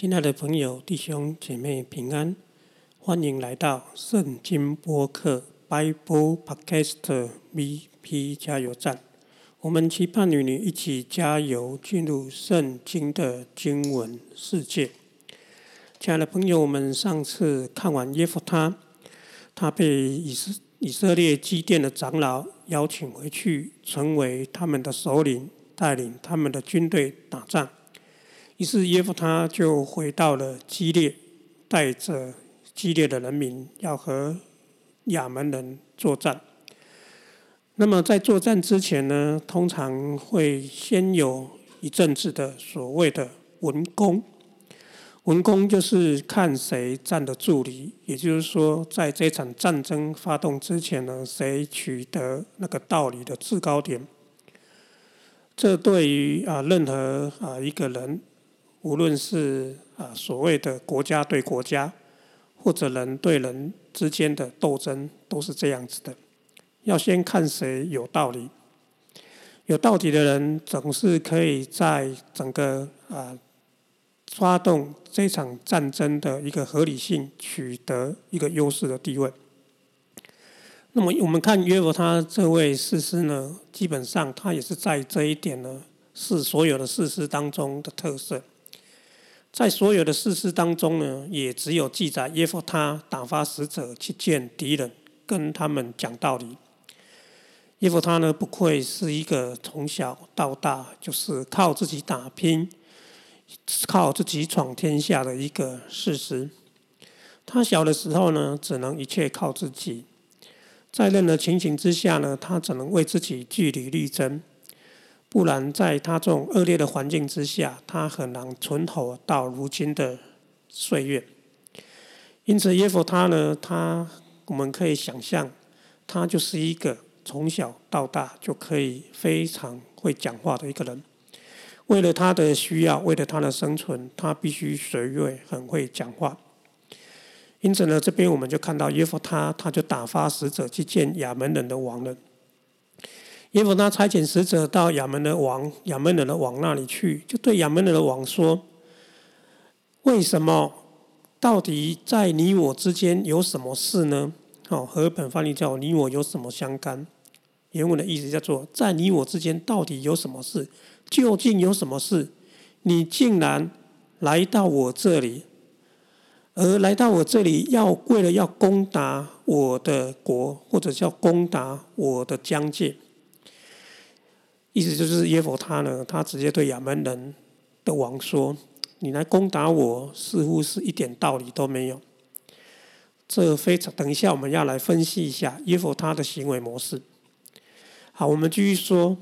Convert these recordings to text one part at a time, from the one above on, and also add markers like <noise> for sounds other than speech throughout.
亲爱的朋友、弟兄姐妹平安，欢迎来到圣经播客 Bible Podcast VP 加油站。我们期盼与你一起加油，进入圣经的经文世界。亲爱的朋友，我们上次看完耶夫他，他被以色以色列基甸的长老邀请回去，成为他们的首领，带领他们的军队打仗。于是耶夫他就回到了基列，带着基列的人民要和亚门人作战。那么在作战之前呢，通常会先有一阵子的所谓的文攻。文攻就是看谁站得住离，也就是说，在这场战争发动之前呢，谁取得那个道理的制高点。这对于啊任何啊一个人，无论是啊所谓的国家对国家，或者人对人之间的斗争，都是这样子的。要先看谁有道理，有道理的人总是可以在整个啊。发动这场战争的一个合理性，取得一个优势的地位。那么我们看约伯他这位士师呢，基本上他也是在这一点呢，是所有的士师当中的特色。在所有的士师当中呢，也只有记载耶夫他打发使者去见敌人，跟他们讲道理。耶夫他呢，不愧是一个从小到大就是靠自己打拼。靠自己闯天下的一个事实。他小的时候呢，只能一切靠自己，在任何情形之下呢，他只能为自己据理力争，不然在他这种恶劣的环境之下，他很难存活到如今的岁月。因此，耶夫他呢，他我们可以想象，他就是一个从小到大就可以非常会讲话的一个人。为了他的需要，为了他的生存，他必须随位，很会讲话。因此呢，这边我们就看到耶夫他，他就打发使者去见亚门人的王了。耶夫他差遣使者到亚门的王、亚门人的王那里去，就对亚门人的王说：“为什么？到底在你我之间有什么事呢？”哦，和本翻译叫“你我有什么相干”。原文的意思叫做：“在你我之间到底有什么事？”究竟有什么事？你竟然来到我这里，而来到我这里要为了要攻打我的国，或者叫攻打我的疆界。意思就是耶佛他呢，他直接对亚门人的王说：“你来攻打我，似乎是一点道理都没有。”这非常，等一下我们要来分析一下耶佛他的行为模式。好，我们继续说。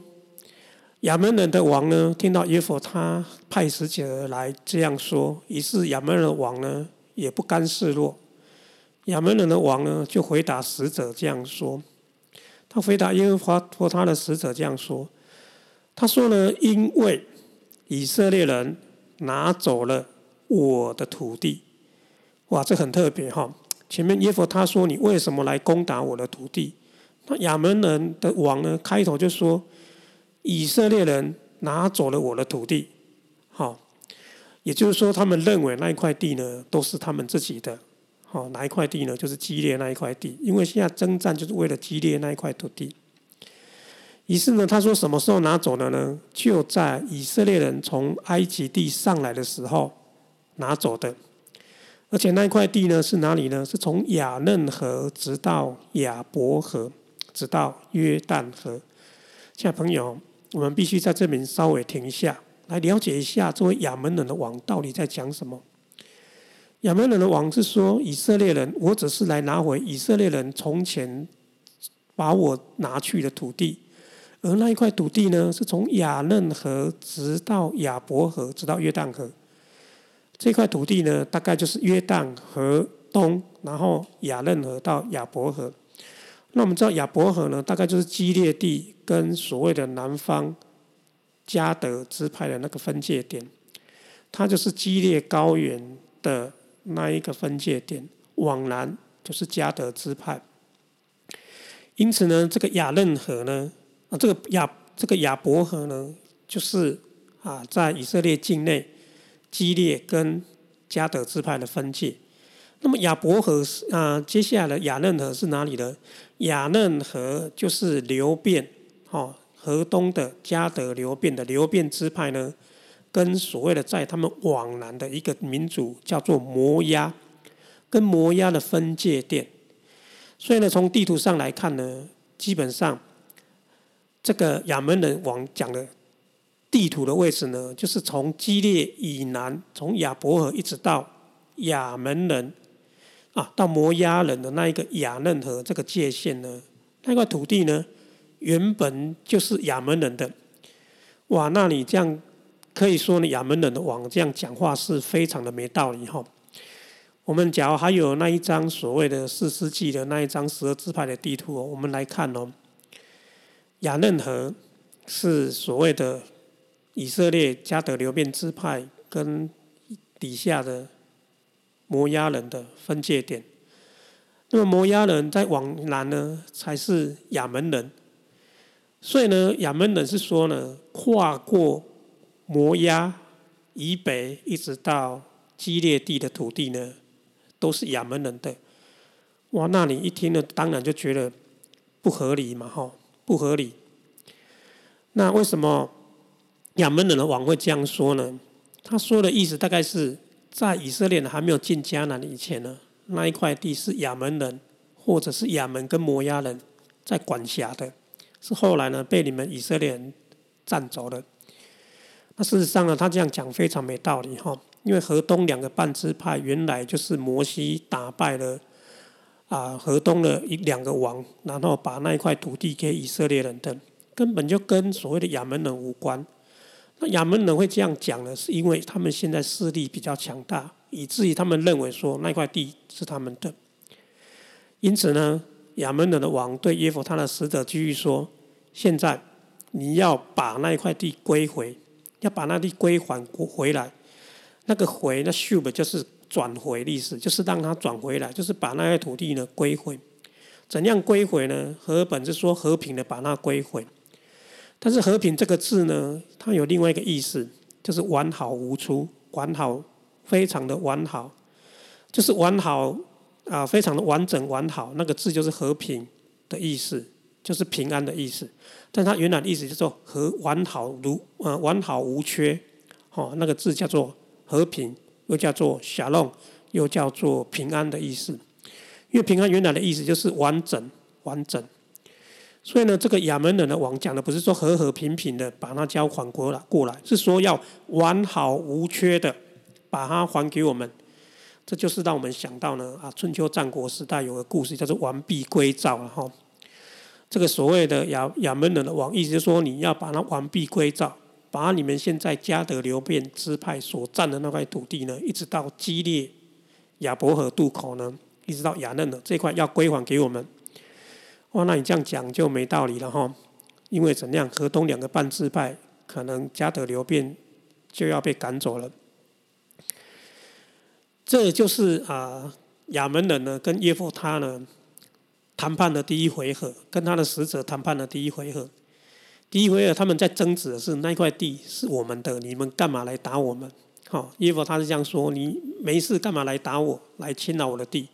亚门人的王呢，听到耶和他派使者来这样说，于是亚门人的王呢也不甘示弱。亚门人的王呢就回答使者这样说：他回答耶和华托他的使者这样说，他说呢，因为以色列人拿走了我的土地。哇，这很特别哈！前面耶和他说你为什么来攻打我的土地？那亚门人的王呢开头就说。以色列人拿走了我的土地，好，也就是说，他们认为那一块地呢都是他们自己的，好，哪一块地呢？就是基列那一块地，因为现在征战就是为了基列那一块土地。于是呢，他说什么时候拿走的呢？就在以色列人从埃及地上来的时候拿走的，而且那一块地呢是哪里呢？是从亚嫩河直到亚伯河，直到约旦河。亲爱的朋友。我们必须在这边稍微停一下，来了解一下这位亚门人的王到底在讲什么。亚门人的王是说，以色列人，我只是来拿回以色列人从前把我拿去的土地，而那一块土地呢，是从亚嫩河直到亚伯河，直到约旦河。这块土地呢，大概就是约旦河东，然后亚嫩河到亚伯河。那我们知道亚伯河呢，大概就是基列地跟所谓的南方加德支派的那个分界点，它就是基列高原的那一个分界点，往南就是加德支派。因此呢，这个亚嫩河呢，啊，这个亚这个亚伯河呢，就是啊，在以色列境内基列跟加德支派的分界。那么亚伯河是啊，接下来的亚嫩河是哪里呢？亚嫩河就是流变，哦，河东的加德流变的流变支派呢，跟所谓的在他们往南的一个民族叫做摩押，跟摩押的分界点。所以呢，从地图上来看呢，基本上这个亚门人王讲的地图的位置呢，就是从基列以南，从亚伯河一直到亚门人。啊，到摩押人的那一个亚嫩河这个界限呢，那块土地呢，原本就是亚门人的。哇，那你这样可以说呢，亚门人的王这样讲话是非常的没道理哈。我们假如还有那一张所谓的四世纪的那一张十二支派的地图，我们来看哦，亚嫩河是所谓的以色列加德流变支派跟底下的。摩押人的分界点，那么摩押人在往南呢，才是亚门人。所以呢，亚门人是说呢，跨过摩押以北，一直到基列地的土地呢，都是亚门人的。哇，那你一听呢，当然就觉得不合理嘛，哈，不合理。那为什么亚门人的王会这样说呢？他说的意思大概是。在以色列还没有进迦南以前呢，那一块地是亚门人或者是亚门跟摩押人在管辖的，是后来呢被你们以色列人占走了。那事实上呢，他这样讲非常没道理哈，因为河东两个半支派原来就是摩西打败了啊河东的一两个王，然后把那一块土地给以色列人的，根本就跟所谓的亚门人无关。那亚门人会这样讲呢，是因为他们现在势力比较强大，以至于他们认为说那块地是他们的。因此呢，亚门人的王对耶夫他的使者继续说：“现在你要把那一块地归回，要把那地归还回来。那个回，那 shub 就是转回意思，就是让它转回来，就是把那块土地呢归回。怎样归回呢？和本是说和平的把它归回。”但是“和平”这个字呢，它有另外一个意思，就是完好无缺，完好，非常的完好，就是完好啊，非常的完整完好。那个字就是和平的意思，就是平安的意思。但它原来的意思叫做和完好如呃完好无缺，哦，那个字叫做和平，又叫做小弄，又叫做平安的意思。因为平安原来的意思就是完整完整。所以呢，这个亚门人的王讲的不是说和和平平的把它交还过来，过来是说要完好无缺的把它还给我们。这就是让我们想到呢啊，春秋战国时代有个故事叫做完璧归赵了哈。这个所谓的亚亚门人的王，意思就是说你要把它完璧归赵，把你们现在加德流变支派所占的那块土地呢，一直到基列亚伯河渡口呢，一直到亚嫩的这块要归还给我们。哇，那你这样讲就没道理了哈，因为怎样，河东两个半支派可能加德流变就要被赶走了。这就是啊，亚门人呢跟耶夫他呢谈判的第一回合，跟他的使者谈判的第一回合。第一回合他们在争执的是那块地是我们的，你们干嘛来打我们？好，耶和他是这样说：你没事干嘛来打我，来侵扰我的地？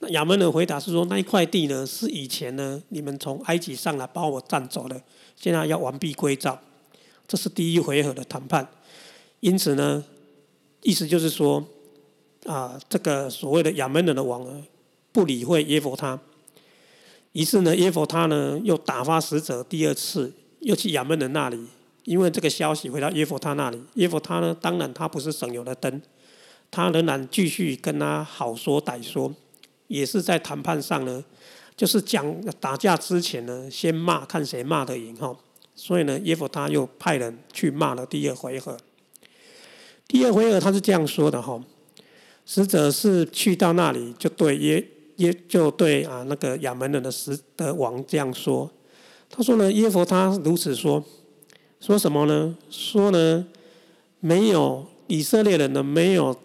那亚门人回答是说，那一块地呢，是以前呢，你们从埃及上来把我占走了，现在要完璧归赵，这是第一回合的谈判。因此呢，意思就是说，啊，这个所谓的亚门人的王呢，不理会耶佛他，于是呢，耶佛他呢又打发使者第二次，又去亚门人那里，因为这个消息回到耶佛他那里，耶佛他呢，当然他不是省油的灯，他仍然继续跟他好说歹说。也是在谈判上呢，就是讲打架之前呢，先骂看谁骂得赢哈。所以呢，耶夫他又派人去骂了第二回合。第二回合他是这样说的哈，使者是去到那里就对耶耶就对啊那个亚门人的使的王这样说，他说呢，耶夫他如此说，说什么呢？说呢，没有以色列人呢没有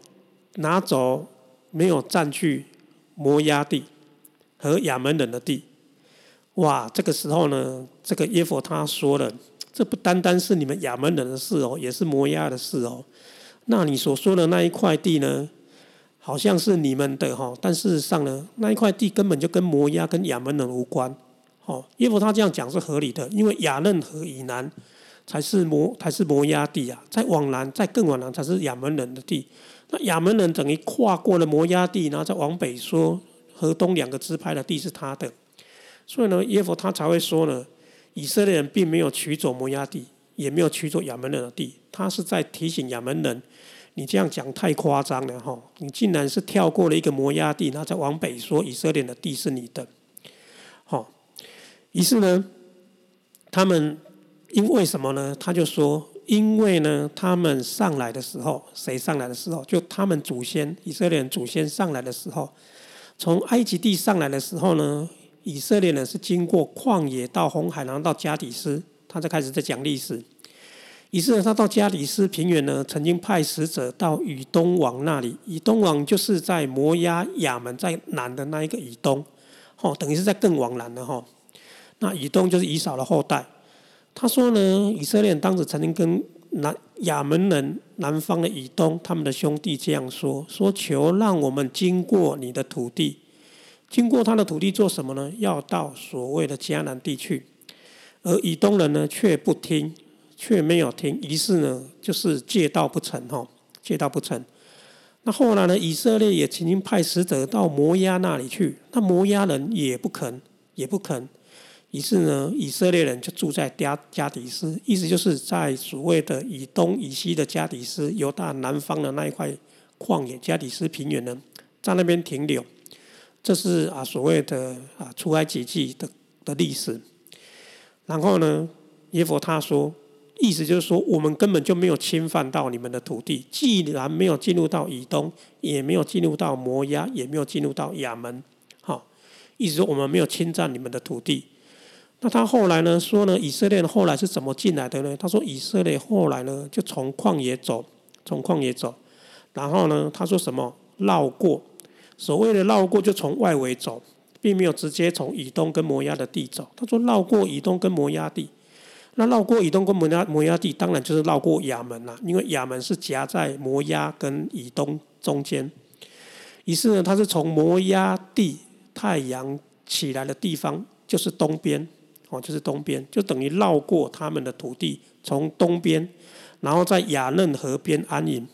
拿走，没有占据。摩押地和亚门人的地，哇！这个时候呢，这个耶佛他说了，这不单单是你们亚门人的事哦，也是摩押的事哦。那你所说的那一块地呢，好像是你们的哈，但事实上呢，那一块地根本就跟摩押跟亚门人无关。哦，耶佛他这样讲是合理的，因为亚嫩河以南才是摩才是摩押地啊，在往南再更往南才是亚门人的地。那亚门人等于跨过了摩押地，然后再往北说河东两个支派的地是他的。所以呢，耶佛他才会说呢，以色列人并没有取走摩押地，也没有取走亚门人的地。他是在提醒亚门人，你这样讲太夸张了哈！你竟然是跳过了一个摩押地，然后再往北说以色列的地是你的。好，于是呢，他们因为什么呢？他就说，因为呢，他们上来的时候，谁上来的时候？就他们祖先以色列人祖先上来的时候，从埃及地上来的时候呢？以色列人是经过旷野到红海，然后到加底斯，他才开始在讲历史。于是他到加底斯平原呢，曾经派使者到以东王那里。以东王就是在摩押亚门在南的那一个以东，哦，等于是在更往南的哈。那以东就是以扫的后代。他说呢，以色列当时曾经跟南亚门人南方的以东他们的兄弟这样说：说求让我们经过你的土地。经过他的土地做什么呢？要到所谓的迦南地去，而以东人呢却不听，却没有听，于是呢就是借道不成，哈，借道不成。那后来呢，以色列也曾经派使者到摩押那里去，那摩押人也不肯，也不肯，于是呢，以色列人就住在加加底斯，意思就是在所谓的以东以西的加底斯，犹大南方的那一块旷野加底斯平原呢，在那边停留。这是啊所谓的啊出埃及记的的历史，然后呢，耶佛他说，意思就是说，我们根本就没有侵犯到你们的土地，既然没有进入到以东，也没有进入到摩押，也没有进入到亚门，好，意思说我们没有侵占你们的土地。那他后来呢说呢，以色列后来是怎么进来的呢？他说以色列后来呢就从旷野走，从旷野走，然后呢他说什么绕过。所谓的绕过，就从外围走，并没有直接从以东跟摩押的地走。他说绕过以东跟摩押地，那绕过以东跟摩押摩押地，当然就是绕过亚门了，因为亚门是夹在摩押跟以东中间。于是呢，他是从摩押地太阳起来的地方，就是东边，就是东边，就等于绕过他们的土地，从东边，然后在雅嫩河边安营。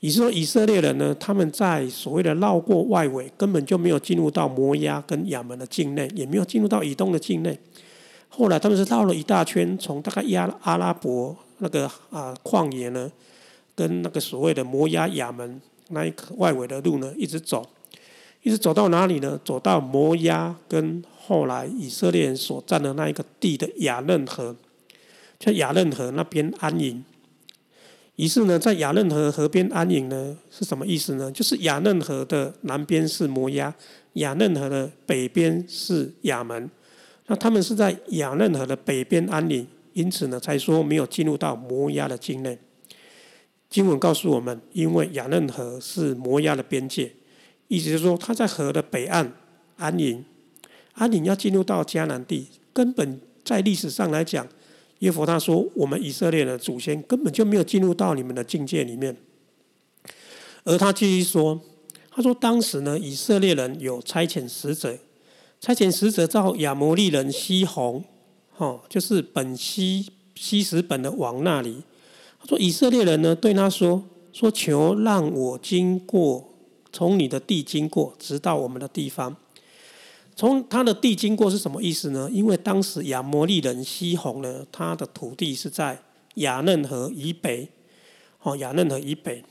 也是说，以色列人呢，他们在所谓的绕过外围，根本就没有进入到摩押跟亚门的境内，也没有进入到以东的境内。后来他们是绕了一大圈，从大概亚阿拉伯那个啊旷野呢，跟那个所谓的摩押亚门那一外围的路呢，一直走，一直走到哪里呢？走到摩押跟后来以色列人所占的那一个地的雅嫩河，在雅嫩河那边安营。于是呢，在雅嫩河河边安营呢，是什么意思呢？就是雅嫩河的南边是摩押，雅嫩河的北边是亚门。那他们是在雅嫩河的北边安营，因此呢，才说没有进入到摩押的境内。经文告诉我们，因为雅嫩河是摩押的边界，意思是说，他在河的北岸安营。安营要进入到迦南地，根本在历史上来讲。耶佛他说：“我们以色列的祖先根本就没有进入到你们的境界里面。”而他继续说：“他说当时呢，以色列人有差遣使者，差遣使者到亚摩利人西宏，哈，就是本西西什本的王那里。他说以色列人呢对他说：说求让我经过，从你的地经过，直到我们的地方。”从他的地经过是什么意思呢？因为当时亚摩利人西宏呢，他的土地是在雅嫩河以北，哦，雅嫩河以北，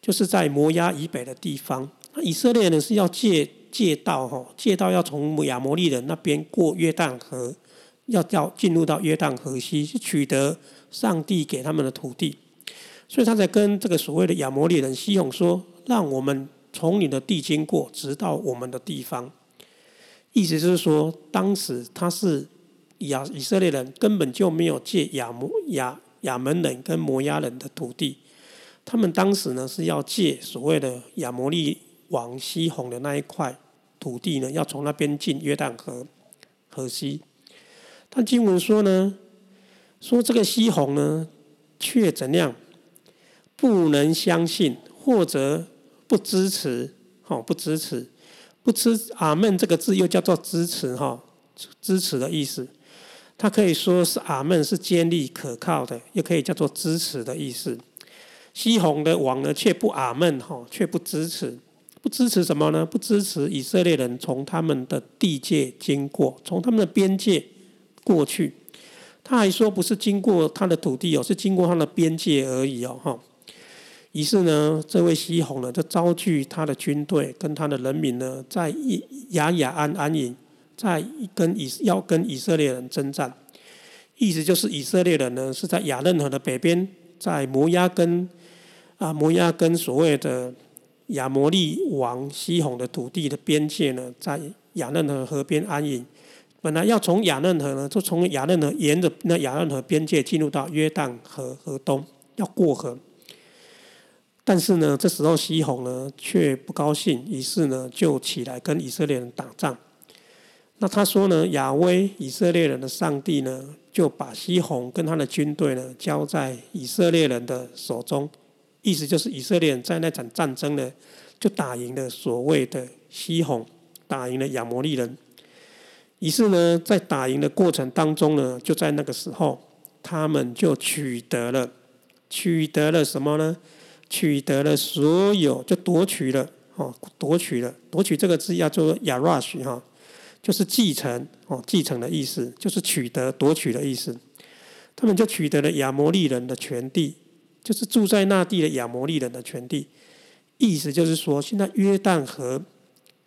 就是在摩押以北的地方。那以色列人是要借借道，哈，借道要从亚摩利人那边过约旦河，要要进入到约旦河西，去取得上帝给他们的土地。所以他才跟这个所谓的亚摩利人西宏说：“让我们从你的地经过，直到我们的地方。”意思是说，当时他是亚以色列人根本就没有借亚摩亚亚门人跟摩押人的土地，他们当时呢是要借所谓的亚摩利王西宏的那一块土地呢，要从那边进约旦河河西。但经文说呢，说这个西宏呢却怎样不能相信，或者不支持，哦，不支持，不支阿门这个字又叫做支持，哈，支持的意思。它可以说是阿门是坚立可靠的，也可以叫做支持的意思。西红的王呢，却不阿门，哈，却不支持，不支持什么呢？不支持以色列人从他们的地界经过，从他们的边界过去。他还说不是经过他的土地哦，是经过他的边界而已哦，哈。于是呢，这位西红呢，就召聚他的军队跟他的人民呢，在雅雅安安营，在跟以要跟以色列人征战。意思就是以色列人呢是在雅嫩河的北边，在摩押跟啊摩押跟所谓的亚摩利王西红的土地的边界呢，在雅嫩河河边安营。本来要从雅嫩河呢，就从雅嫩河沿着那雅嫩河边界进入到约旦河河东，要过河。但是呢，这时候西红呢却不高兴，于是呢就起来跟以色列人打仗。那他说呢，亚威以色列人的上帝呢，就把西红跟他的军队呢交在以色列人的手中，意思就是以色列人在那场战争呢就打赢了所谓的西红，打赢了亚摩利人。于是呢，在打赢的过程当中呢，就在那个时候，他们就取得了取得了什么呢？取得了所有，就夺取了，哦，夺取了，夺取这个字要做亚 rush 哈，就是继承，哦，继承的意思，就是取得、夺取的意思。他们就取得了亚摩利人的权地，就是住在那地的亚摩利人的权地。意思就是说，现在约旦河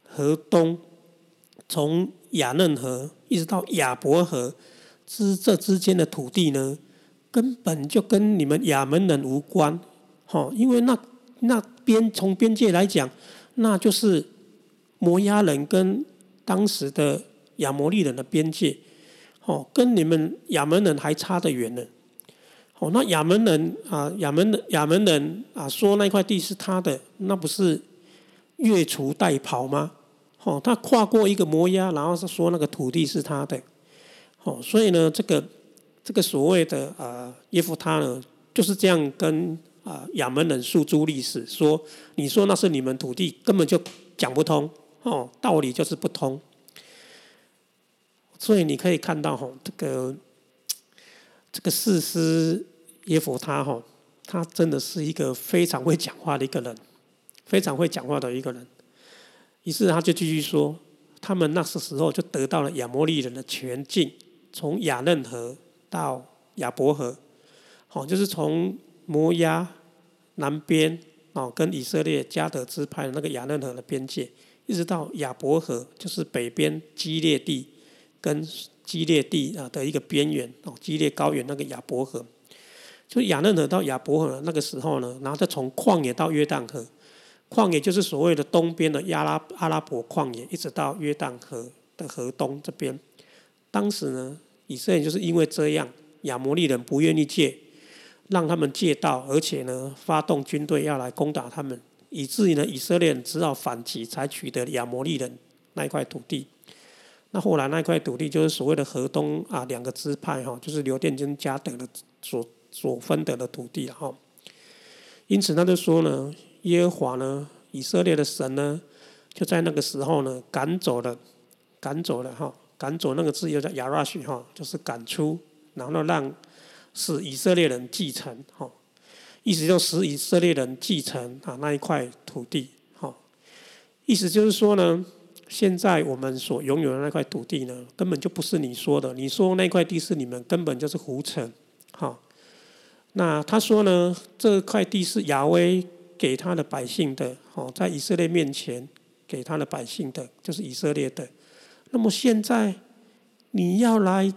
河东，从亚嫩河一直到亚伯河之这之间的土地呢，根本就跟你们亚门人无关。哦，因为那那边从边界来讲，那就是摩押人跟当时的亚摩利人的边界，哦，跟你们亚门人还差得远呢。哦，那亚门人啊，亚门亚门人啊，说那块地是他的，那不是越俎代庖吗？哦，他跨过一个摩押，然后是说那个土地是他的。哦，所以呢，这个这个所谓的啊耶夫他呢，就是这样跟。啊，亚门人诉诸历史，说你说那是你们土地，根本就讲不通哦，道理就是不通。所以你可以看到哈，这个这个士师耶佛他哈，他真的是一个非常会讲话的一个人，非常会讲话的一个人。于是他就继续说，他们那时时候就得到了亚摩利人的全境，从亚嫩河到亚伯河，好，就是从。摩押南边哦，跟以色列加德支派的那个亚嫩河的边界，一直到亚伯河，就是北边基列地跟基列地啊的一个边缘哦，基列高原那个亚伯河，就亚嫩河到亚伯河那个时候呢，然后再从旷野到约旦河，旷野就是所谓的东边的亚拉阿拉伯旷野，一直到约旦河的河东这边。当时呢，以色列就是因为这样，亚摩利人不愿意借。让他们借道，而且呢，发动军队要来攻打他们，以至于呢，以色列人只好反击，才取得亚摩利人那一块土地。那后来那块土地就是所谓的河东啊两个支派哈，就是刘殿跟加德的所所分得的土地哈。因此他就说呢，耶和华呢，以色列的神呢，就在那个时候呢，赶走了，赶走了哈，赶走那个字又叫亚拉许哈，就是赶出，然后让。使以色列人继承，哈，意思就使以色列人继承啊那一块土地，哈，意思就是说呢，现在我们所拥有的那块土地呢，根本就不是你说的，你说那块地是你们，根本就是胡扯，哈。那他说呢，这块地是亚威给他的百姓的，哦，在以色列面前给他的百姓的，就是以色列的。那么现在你要来。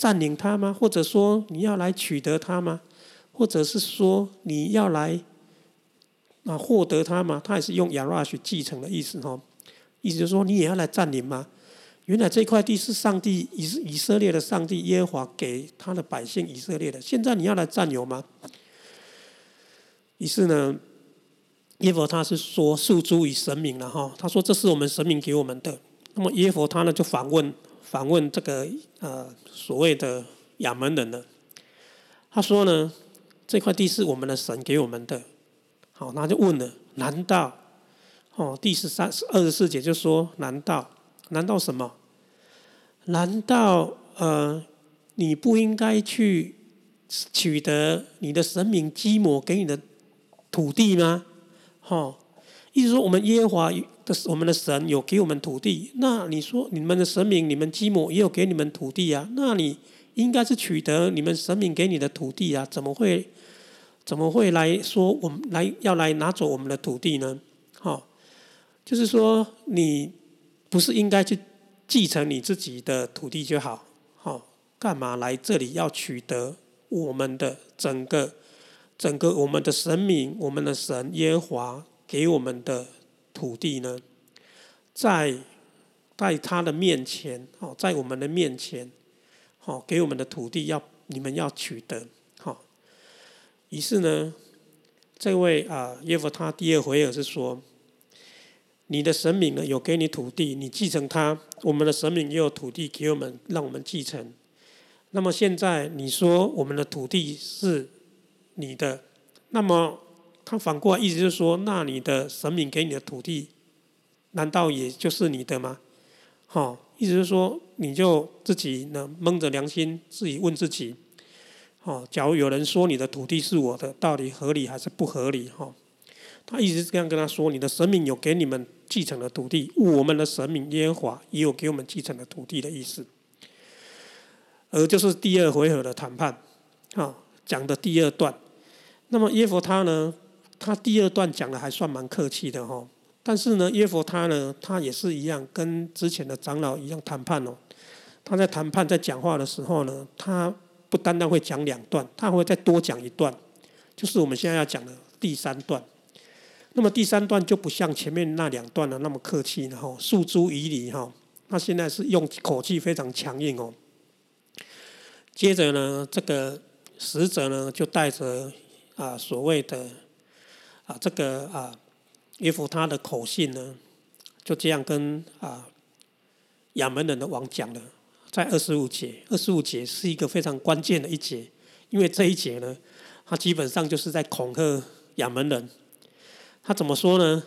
占领它吗？或者说你要来取得它吗？或者是说你要来啊获得它吗？他也是用亚拉去继承的意思哈，意思就是说你也要来占领吗？原来这块地是上帝以以色列的上帝耶和华给他的百姓以色列的，现在你要来占有吗？于是呢，耶和他是说诉诸于神明了哈，他说这是我们神明给我们的。那么耶和他呢就反问。访问这个呃所谓的亚门人呢，他说呢，这块地是我们的神给我们的，好，那就问了，难道哦，第十三二十四节就说：难道难道什么？难道呃你不应该去取得你的神明基摩给你的土地吗？哦，意思说我们耶和华我们的神有给我们土地，那你说你们的神明你们基摩也有给你们土地啊？那你应该是取得你们神明给你的土地啊？怎么会怎么会来说我们来要来拿走我们的土地呢？哈，就是说你不是应该去继承你自己的土地就好？哈，干嘛来这里要取得我们的整个整个我们的神明我们的神耶华给我们的土地呢？在在他的面前，哦，在我们的面前。好，给我们的土地要你们要取得，好。于是呢，这位啊耶夫他第二回合是说，你的神明呢有给你土地，你继承他；我们的神明也有土地给我们，让我们继承。那么现在你说我们的土地是你的，那么他反过来意思就是说，那你的神明给你的土地，难道也就是你的吗？哦。意思是说，你就自己呢蒙着良心，自己问自己：，哦，假如有人说你的土地是我的，到底合理还是不合理？哈，他一直这样跟他说：，你的神明有给你们继承的土地，我们的神明耶和华也有给我们继承的土地的意思。而就是第二回合的谈判，啊，讲的第二段。那么耶和他呢，他第二段讲的还算蛮客气的，哈。但是呢，耶佛他呢，他也是一样，跟之前的长老一样谈判哦。他在谈判、在讲话的时候呢，他不单单会讲两段，他会再多讲一段，就是我们现在要讲的第三段。那么第三段就不像前面那两段的那么客气了哈，诉诸以理哈。他现在是用口气非常强硬哦。接着呢，这个使者呢就带着啊所谓的啊这个啊。耶夫他的口信呢，就这样跟啊亚门人的王讲了，在二十五节，二十五节是一个非常关键的一节，因为这一节呢，他基本上就是在恐吓亚门人。他怎么说呢？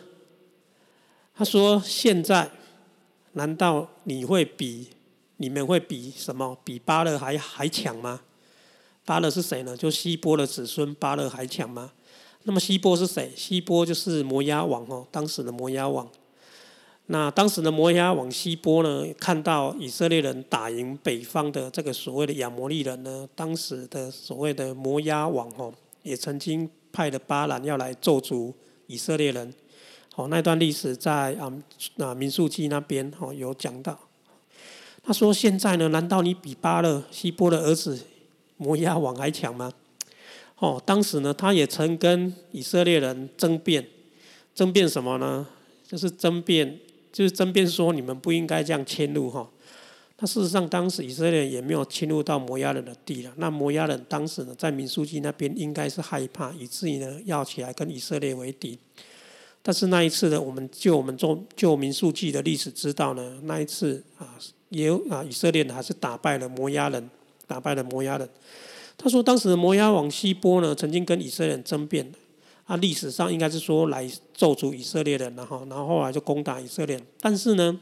他说：“现在难道你会比你们会比什么？比巴勒还还强吗？巴勒是谁呢？就希波的子孙，巴勒还强吗？”那么希波是谁？希波就是摩押王哦，当时的摩押王。那当时的摩押王希波呢，看到以色列人打赢北方的这个所谓的亚摩利人呢，当时的所谓的摩押王哦，也曾经派了巴兰要来咒诅以色列人。哦，那段历史在啊啊民数记那边哦有讲到。他说：“现在呢，难道你比巴勒希波的儿子摩押王还强吗？”哦，当时呢，他也曾跟以色列人争辩，争辩什么呢？就是争辩，就是争辩说你们不应该这样迁入哈。那事实上，当时以色列人也没有侵入到摩押人的地了。那摩押人当时呢，在民数记那边应该是害怕，以至于呢要起来跟以色列为敌。但是那一次呢，我们就我们做就民数记的历史知道呢，那一次啊，也有啊以色列人还是打败了摩押人，打败了摩押人。他说：“当时的摩押王西波呢，曾经跟以色列人争辩，啊，历史上应该是说来咒诅以色列人，然后，然后后来就攻打以色列。但是呢，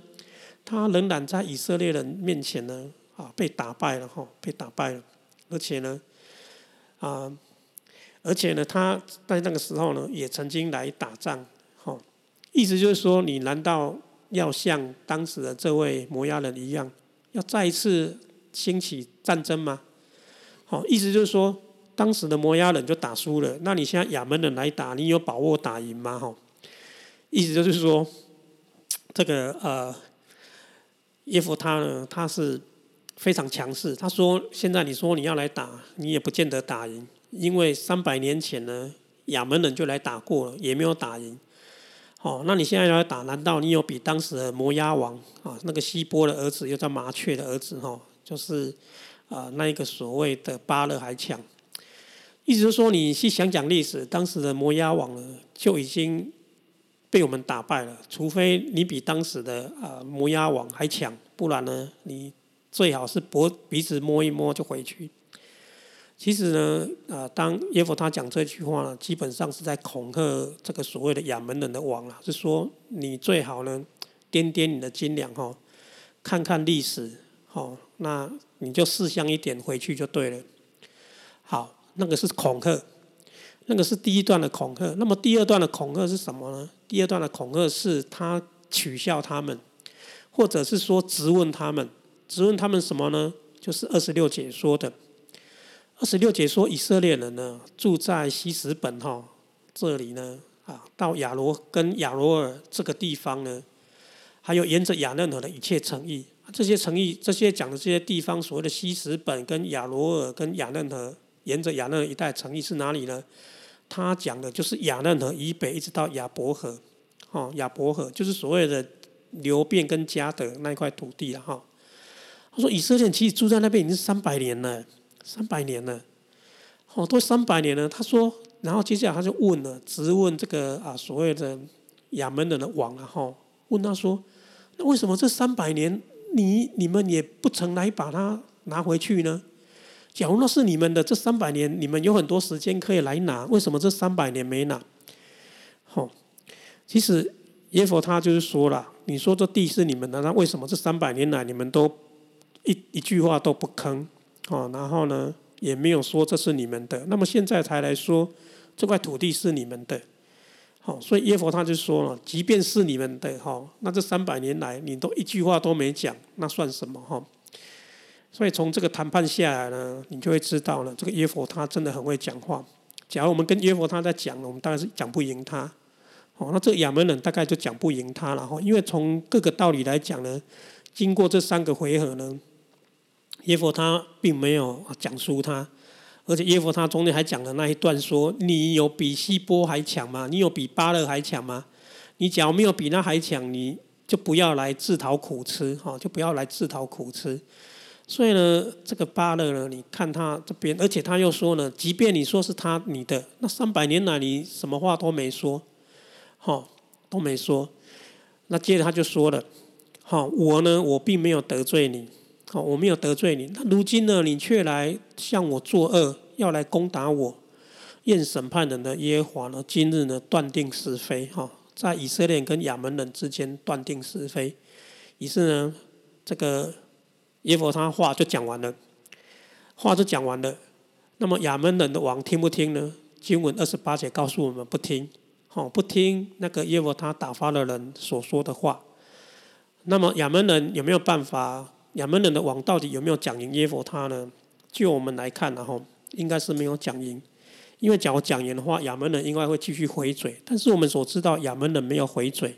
他仍然在以色列人面前呢，啊，被打败了，哈，被打败了。而且呢，啊，而且呢，他在那个时候呢，也曾经来打仗，哈。意思就是说，你难道要像当时的这位摩押人一样，要再一次兴起战争吗？”哦，意思就是说，当时的摩押人就打输了，那你现在亚门人来打，你有把握打赢吗？哈，意思就是说，这个呃，耶夫他呢，他是非常强势。他说，现在你说你要来打，你也不见得打赢，因为三百年前呢，亚门人就来打过了，也没有打赢。哦，那你现在要来打，难道你有比当时的摩押王啊，那个希波的儿子，又叫麻雀的儿子，哈，就是。啊，那一个所谓的巴勒还强，意思是说，你去想讲历史，当时的摩押王呢就已经被我们打败了。除非你比当时的啊摩押王还强，不然呢，你最好是脖鼻子摸一摸就回去。其实呢，啊，当耶佛他讲这句话呢，基本上是在恐吓这个所谓的亚门人的王啊，是说你最好呢，掂掂你的斤两哈，看看历史，哦，那你就识相一点回去就对了。好，那个是恐吓，那个是第一段的恐吓。那么第二段的恐吓是什么呢？第二段的恐吓是他取笑他们，或者是说质问他们，质问他们什么呢？就是二十六节说的。二十六节说，以色列人呢住在西什本哈这里呢啊，到亚罗跟亚罗尔这个地方呢，还有沿着亚嫩河的一切城邑，这些城邑，这些讲的这些地方，所谓的西什本跟亚罗尔跟亚嫩河，沿着亚嫩一带城邑是哪里呢？他讲的就是亚嫩河以北一直到亚伯河，哦，亚伯河就是所谓的流变跟加德那一块土地了哈。他说以色列其实住在那边已经三百年了。三百年了，哦，都三百年了。他说，然后接下来他就问了，直问这个啊所谓的亚门人的王啊，哈，问他说，那为什么这三百年你你们也不曾来把它拿回去呢？假如那是你们的，这三百年你们有很多时间可以来拿，为什么这三百年没拿？哦，其实耶佛他就是说了，你说这地是你们的，那为什么这三百年来你们都一一句话都不吭？哦，然后呢，也没有说这是你们的，那么现在才来说这块土地是你们的，好，所以耶佛他就说了，即便是你们的哈，那这三百年来你都一句话都没讲，那算什么哈？所以从这个谈判下来呢，你就会知道了，这个耶佛他真的很会讲话。假如我们跟耶佛他在讲，我们当然是讲不赢他，哦，那这个亚门人大概就讲不赢他了哈，因为从各个道理来讲呢，经过这三个回合呢。耶佛他并没有讲输他，而且耶佛他中间还讲了那一段说：“你有比希波还强吗？你有比巴勒还强吗？你假如没有比那还强，你就不要来自讨苦吃，哈，就不要来自讨苦吃。”所以呢，这个巴勒呢，你看他这边，而且他又说呢，即便你说是他你的，那三百年来你什么话都没说，哈，都没说。那接着他就说了：“好，我呢，我并没有得罪你。”哦，我没有得罪你，那如今呢，你却来向我作恶，要来攻打我。验审判人的耶和华呢，今日呢断定是非，哈，在以色列跟亚门人之间断定是非。于是呢，这个耶和他话就讲完了，话就讲完了。那么亚门人的王听不听呢？经文二十八节告诉我们不听，哦，不听那个耶和他打发的人所说的话。那么亚门人有没有办法？亚门人的王到底有没有讲赢耶佛他呢？就我们来看，然后应该是没有讲赢，因为假如讲赢的话，亚门人应该会继续回嘴。但是我们所知道，亚门人没有回嘴，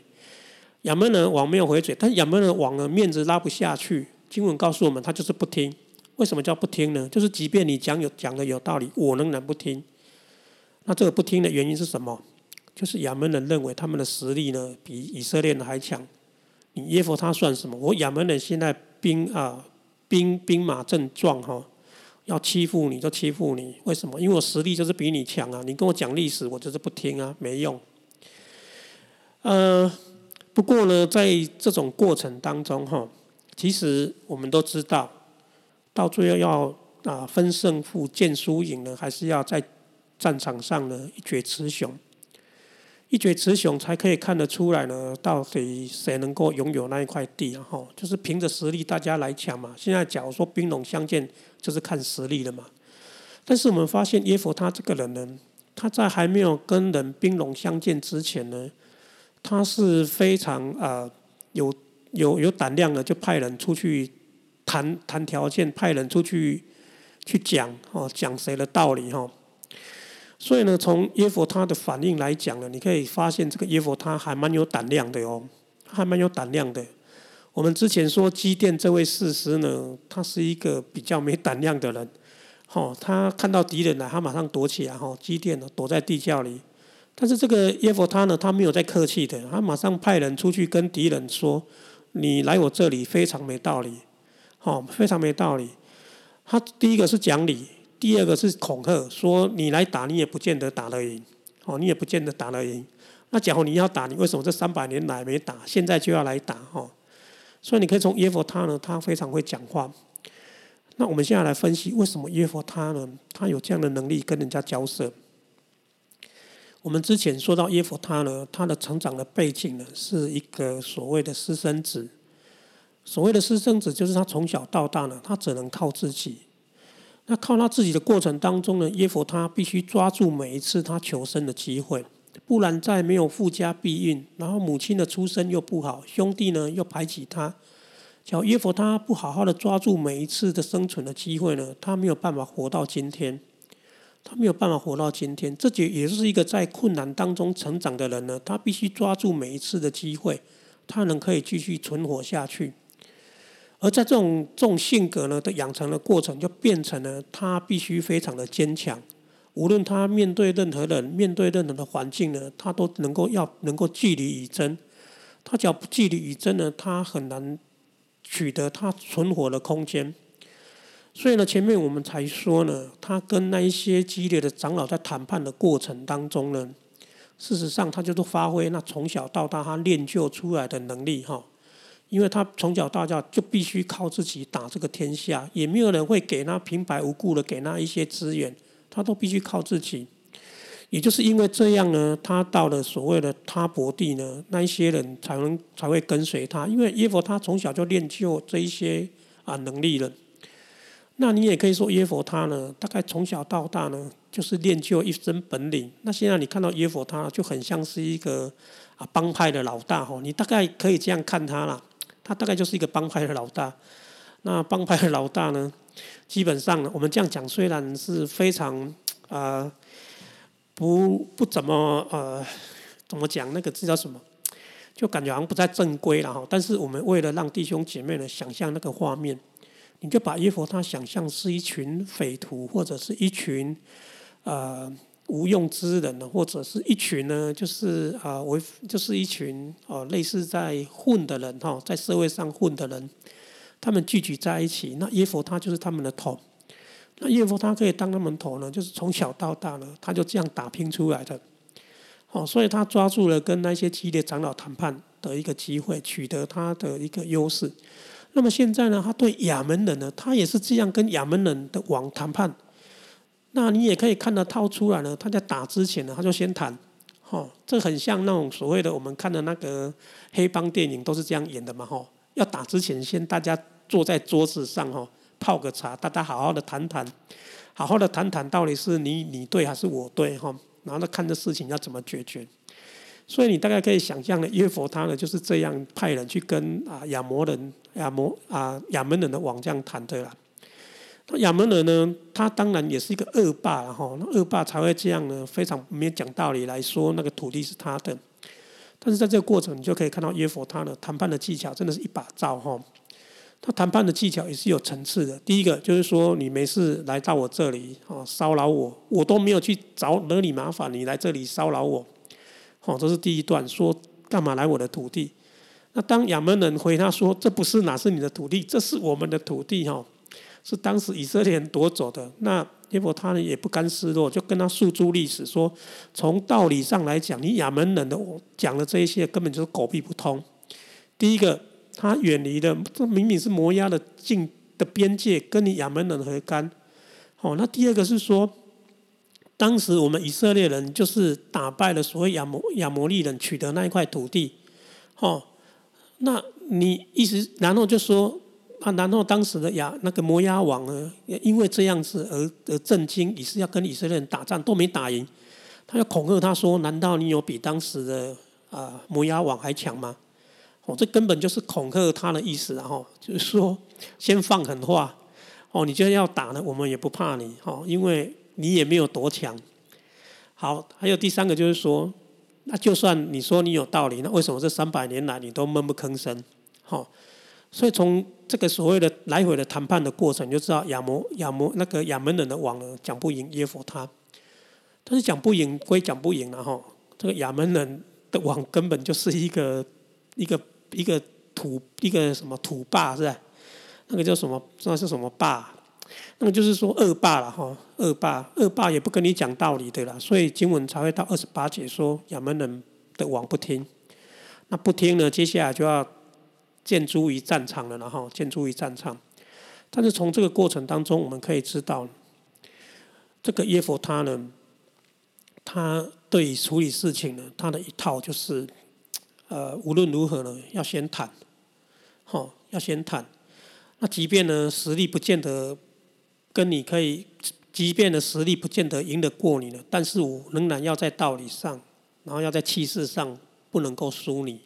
亚门人王没有回嘴，但亚门人王的面子拉不下去。经文告诉我们，他就是不听。为什么叫不听呢？就是即便你讲有讲的有道理，我仍然不听。那这个不听的原因是什么？就是亚门人认为他们的实力呢比以色列人还强。你耶佛他算什么？我亚门人现在。兵啊，兵兵马正壮哈，要欺负你就欺负你，为什么？因为我实力就是比你强啊！你跟我讲历史，我就是不听啊，没用。呃，不过呢，在这种过程当中哈，其实我们都知道，到最后要啊分胜负、见输赢呢，还是要在战场上呢一决雌雄。一决雌雄才可以看得出来呢，到底谁能够拥有那一块地，然后就是凭着实力大家来抢嘛。现在假如说兵戎相见，就是看实力了嘛。但是我们发现耶佛他这个人呢，他在还没有跟人兵戎相见之前呢，他是非常啊有有有胆量的，就派人出去谈谈条件，派人出去去讲哦，讲谁的道理哈。所以呢，从耶佛他的反应来讲呢，你可以发现这个耶佛他还蛮有胆量的哦，还蛮有胆量的。我们之前说基甸这位士师呢，他是一个比较没胆量的人，哦，他看到敌人来，他马上躲起来，哈，基甸呢躲在地窖里。但是这个耶佛他呢，他没有在客气的，他马上派人出去跟敌人说：“你来我这里非常没道理，哦，非常没道理。”他第一个是讲理。第二个是恐吓，说你来打，你也不见得打得赢，哦，你也不见得打得赢。那假如你要打，你为什么这三百年来没打，现在就要来打？哦，所以你可以从耶佛他呢，他非常会讲话。那我们现在来分析，为什么耶佛他呢？他有这样的能力跟人家交涉。我们之前说到耶佛他呢，他的成长的背景呢，是一个所谓的私生子。所谓的私生子，就是他从小到大呢，他只能靠自己。那靠他自己的过程当中呢，耶佛他必须抓住每一次他求生的机会，不然在没有附加避孕，然后母亲的出身又不好，兄弟呢又排挤他，叫耶佛他不好好的抓住每一次的生存的机会呢，他没有办法活到今天。他没有办法活到今天，这就也是一个在困难当中成长的人呢。他必须抓住每一次的机会，他能可以继续存活下去。而在这种这种性格呢的养成的过程，就变成了他必须非常的坚强。无论他面对任何人，面对任何的环境呢，他都能够要能够据理以争。他只要不据理以争呢，他很难取得他存活的空间。所以呢，前面我们才说呢，他跟那一些激烈的长老在谈判的过程当中呢，事实上他就是发挥那从小到大他练就出来的能力哈，因为他从小到大就必须靠自己打这个天下，也没有人会给他平白无故的给他一些资源，他都必须靠自己。也就是因为这样呢，他到了所谓的他伯地呢，那一些人才能才会跟随他，因为耶佛他从小就练就这一些啊能力了。那你也可以说耶佛他呢，大概从小到大呢，就是练就一身本领。那现在你看到耶佛他，就很像是一个啊帮派的老大吼，你大概可以这样看他啦，他大概就是一个帮派的老大。那帮派的老大呢，基本上我们这样讲，虽然是非常啊不不怎么呃怎么讲那个字叫什么，就感觉好像不太正规了哈。但是我们为了让弟兄姐妹呢想象那个画面。你就把耶佛他想象是一群匪徒，或者是一群呃无用之人呢，或者是一群呢，就是啊为就是一群哦类似在混的人哈，在社会上混的人，他们聚集在一起，那耶佛他就是他们的头。那耶佛他可以当他们头呢，就是从小到大呢，他就这样打拼出来的。哦，所以他抓住了跟那些激烈长老谈判的一个机会，取得他的一个优势。那么现在呢，他对亚门人呢，他也是这样跟亚门人的王谈判。那你也可以看得套出来呢，他在打之前呢，他就先谈，哈，这很像那种所谓的我们看的那个黑帮电影都是这样演的嘛，哈，要打之前先大家坐在桌子上，哈，泡个茶，大家好好的谈谈，好好的谈谈到底是你你对还是我对，哈，然后呢看这事情要怎么解决。所以你大概可以想象的，约佛他呢就是这样派人去跟啊亚摩人、亚摩啊亚门人的王这样谈的了。那亚门人呢，他当然也是一个恶霸了哈，那恶霸才会这样呢，非常没讲道理来说那个土地是他的。但是在这个过程，你就可以看到约佛他的谈判的技巧真的是一把照哈。他谈判的技巧也是有层次的。第一个就是说，你没事来到我这里啊骚扰我，我都没有去找惹你麻烦，你来这里骚扰我。哦，这是第一段，说干嘛来我的土地？那当亚门人回他说：“这不是哪是你的土地，这是我们的土地。”哈，是当时以色列人夺走的。那耶伯他呢也不甘示弱，就跟他诉诸历史，说从道理上来讲，你亚门人的讲的这一些根本就是狗屁不通。第一个，他远离的这明明是摩押的境的边界，跟你亚门人何干？哦，那第二个是说。当时我们以色列人就是打败了所谓亚摩亚摩利人，取得那一块土地，哦，那你意思，然后就说啊，然后当时的亚那个摩押王呢，也因为这样子而而震惊，也是要跟以色列人打仗，都没打赢，他要恐吓他说，难道你有比当时的啊摩押王还强吗？哦，这根本就是恐吓他的意思，然后 <laughs> 就是说先放狠话，哦，你就要打呢，我们也不怕你，哦，因为。你也没有多强，好，还有第三个就是说，那就算你说你有道理，那为什么这三百年来你都闷不吭声？好，所以从这个所谓的来回的谈判的过程，就知道亚摩亚摩那个亚门人的王讲不赢耶佛他，但是讲不赢归讲不赢了哈，这个亚门人的王根本就是一个一个一个土一个什么土霸是吧？那个叫什么？那是什么霸？那么就是说恶霸了哈，恶霸恶霸也不跟你讲道理的啦，所以经文才会到二十八节说亚门人的王不听，那不听呢，接下来就要建筑于战场了，然后建筑于战场。但是从这个过程当中，我们可以知道，这个耶佛他呢，他对处理事情呢，他的一套就是，呃，无论如何呢，要先谈，好，要先谈。那即便呢，实力不见得跟你可以，即便的实力不见得赢得过你了，但是我仍然要在道理上，然后要在气势上不能够输你，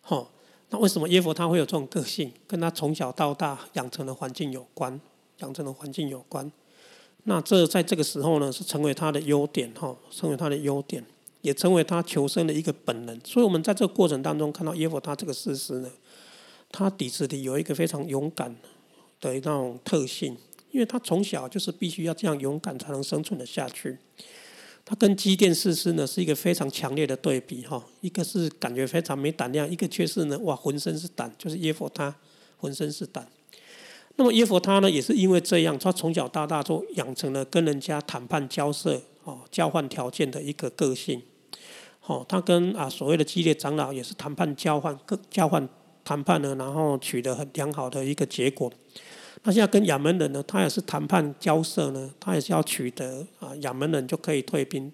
好。那为什么耶佛他会有这种个性？跟他从小到大养成的环境有关，养成的环境有关。那这在这个时候呢，是成为他的优点哈，成为他的优点，也成为他求生的一个本能。所以，我们在这个过程当中看到耶佛他这个事实呢，他底子里有一个非常勇敢的那种特性，因为他从小就是必须要这样勇敢才能生存的下去。他跟机电士师呢是一个非常强烈的对比哈，一个是感觉非常没胆量，一个却是呢哇浑身是胆，就是耶佛他浑身是胆。那么耶佛他呢也是因为这样，他从小到大就养成了跟人家谈判交涉哦交换条件的一个个性。哦，他跟啊所谓的激烈长老也是谈判交换，交换谈判呢，然后取得很良好的一个结果。那现在跟亚门人呢，他也是谈判交涉呢，他也是要取得啊，亚门人就可以退兵。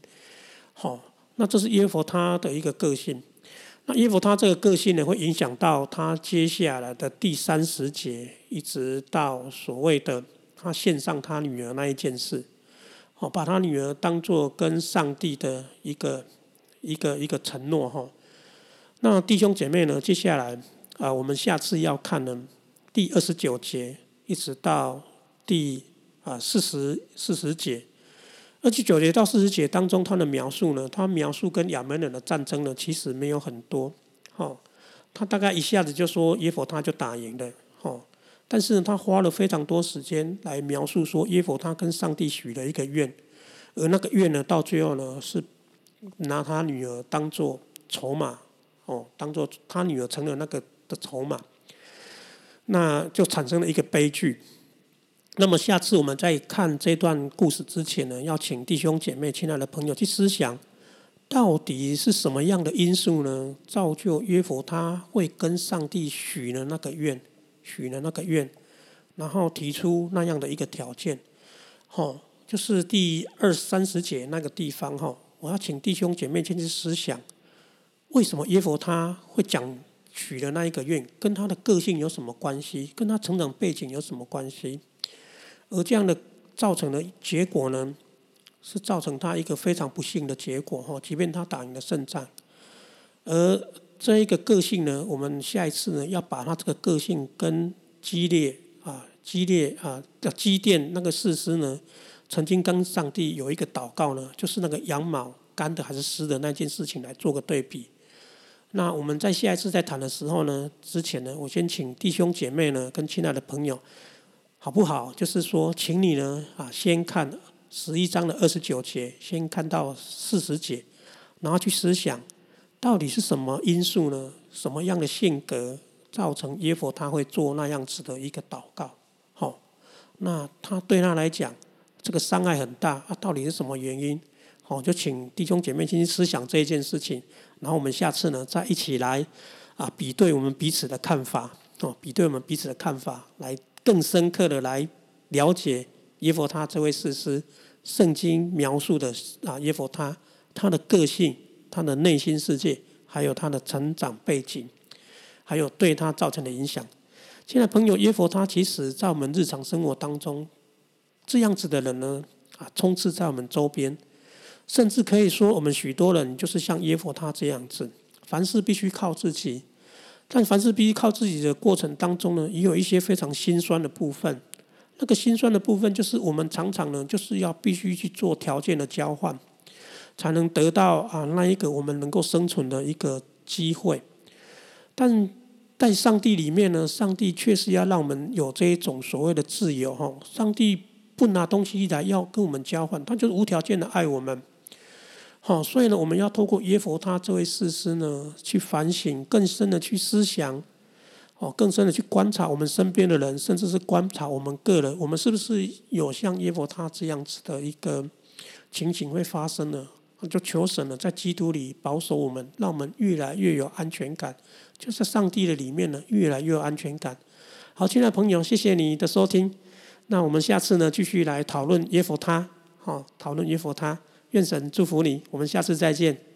好，那这是耶佛他的一个个性。那耶佛他这个个性呢，会影响到他接下来的第三十节，一直到所谓的他献上他女儿那一件事。好，把他女儿当做跟上帝的一个一个一个承诺哈。那弟兄姐妹呢，接下来啊，我们下次要看呢第二十九节。一直到第啊四十四十节，二十九节到四十节当中，他的描述呢，他描述跟亚门人的战争呢，其实没有很多，哦，他大概一下子就说耶佛他就打赢了，哦，但是，他花了非常多时间来描述说耶佛他跟上帝许了一个愿，而那个愿呢，到最后呢，是拿他女儿当做筹码，哦，当做他女儿成了那个的筹码。那就产生了一个悲剧。那么下次我们在看这段故事之前呢，要请弟兄姐妹、亲爱的朋友去思想，到底是什么样的因素呢，造就约佛他会跟上帝许了那个愿，许了那个愿，然后提出那样的一个条件。好，就是第二三十节那个地方哈，我要请弟兄姐妹先去思想，为什么约佛他会讲？许的那一个愿，跟他的个性有什么关系？跟他成长背景有什么关系？而这样的造成的结果呢，是造成他一个非常不幸的结果哈。即便他打赢了胜仗，而这一个个性呢，我们下一次呢，要把他这个个性跟激烈啊、激烈啊、的积淀那个事实呢，曾经跟上帝有一个祷告呢，就是那个羊毛干的还是湿的那件事情来做个对比。那我们在下一次在谈的时候呢，之前呢，我先请弟兄姐妹呢，跟亲爱的朋友，好不好？就是说，请你呢啊，先看十一章的二十九节，先看到四十节，然后去思想，到底是什么因素呢？什么样的性格造成耶佛他会做那样子的一个祷告？好，那他对他来讲，这个伤害很大啊，到底是什么原因？好，就请弟兄姐妹进行思想这一件事情。然后我们下次呢，再一起来啊，比对我们彼此的看法哦，比对我们彼此的看法，来更深刻的来了解耶佛他这位士师，圣经描述的啊耶佛他他的个性、他的内心世界，还有他的成长背景，还有对他造成的影响。现在朋友，耶佛他其实在我们日常生活当中，这样子的人呢啊，充斥在我们周边。甚至可以说，我们许多人就是像耶佛他这样子，凡事必须靠自己。但凡事必须靠自己的过程当中呢，也有一些非常心酸的部分。那个心酸的部分，就是我们常常呢，就是要必须去做条件的交换，才能得到啊那一个我们能够生存的一个机会。但在上帝里面呢，上帝确实要让我们有这一种所谓的自由哈。上帝不拿东西来要跟我们交换，他就是无条件的爱我们。好所以呢我们要透过耶佛他这位师师呢去反省更深的去思想哦更深的去观察我们身边的人甚至是观察我们个人。我们是不是有像耶佛他这样子的一个情景会发生呢？就求神呢在基督里保守我们让我们越来越有安全感。就是上帝的里面呢越来越有安全感。好亲爱的朋友谢谢你的收听。那我们下次呢继续来讨论耶佛他。好讨论耶佛他。愿神祝福你我们下次再见。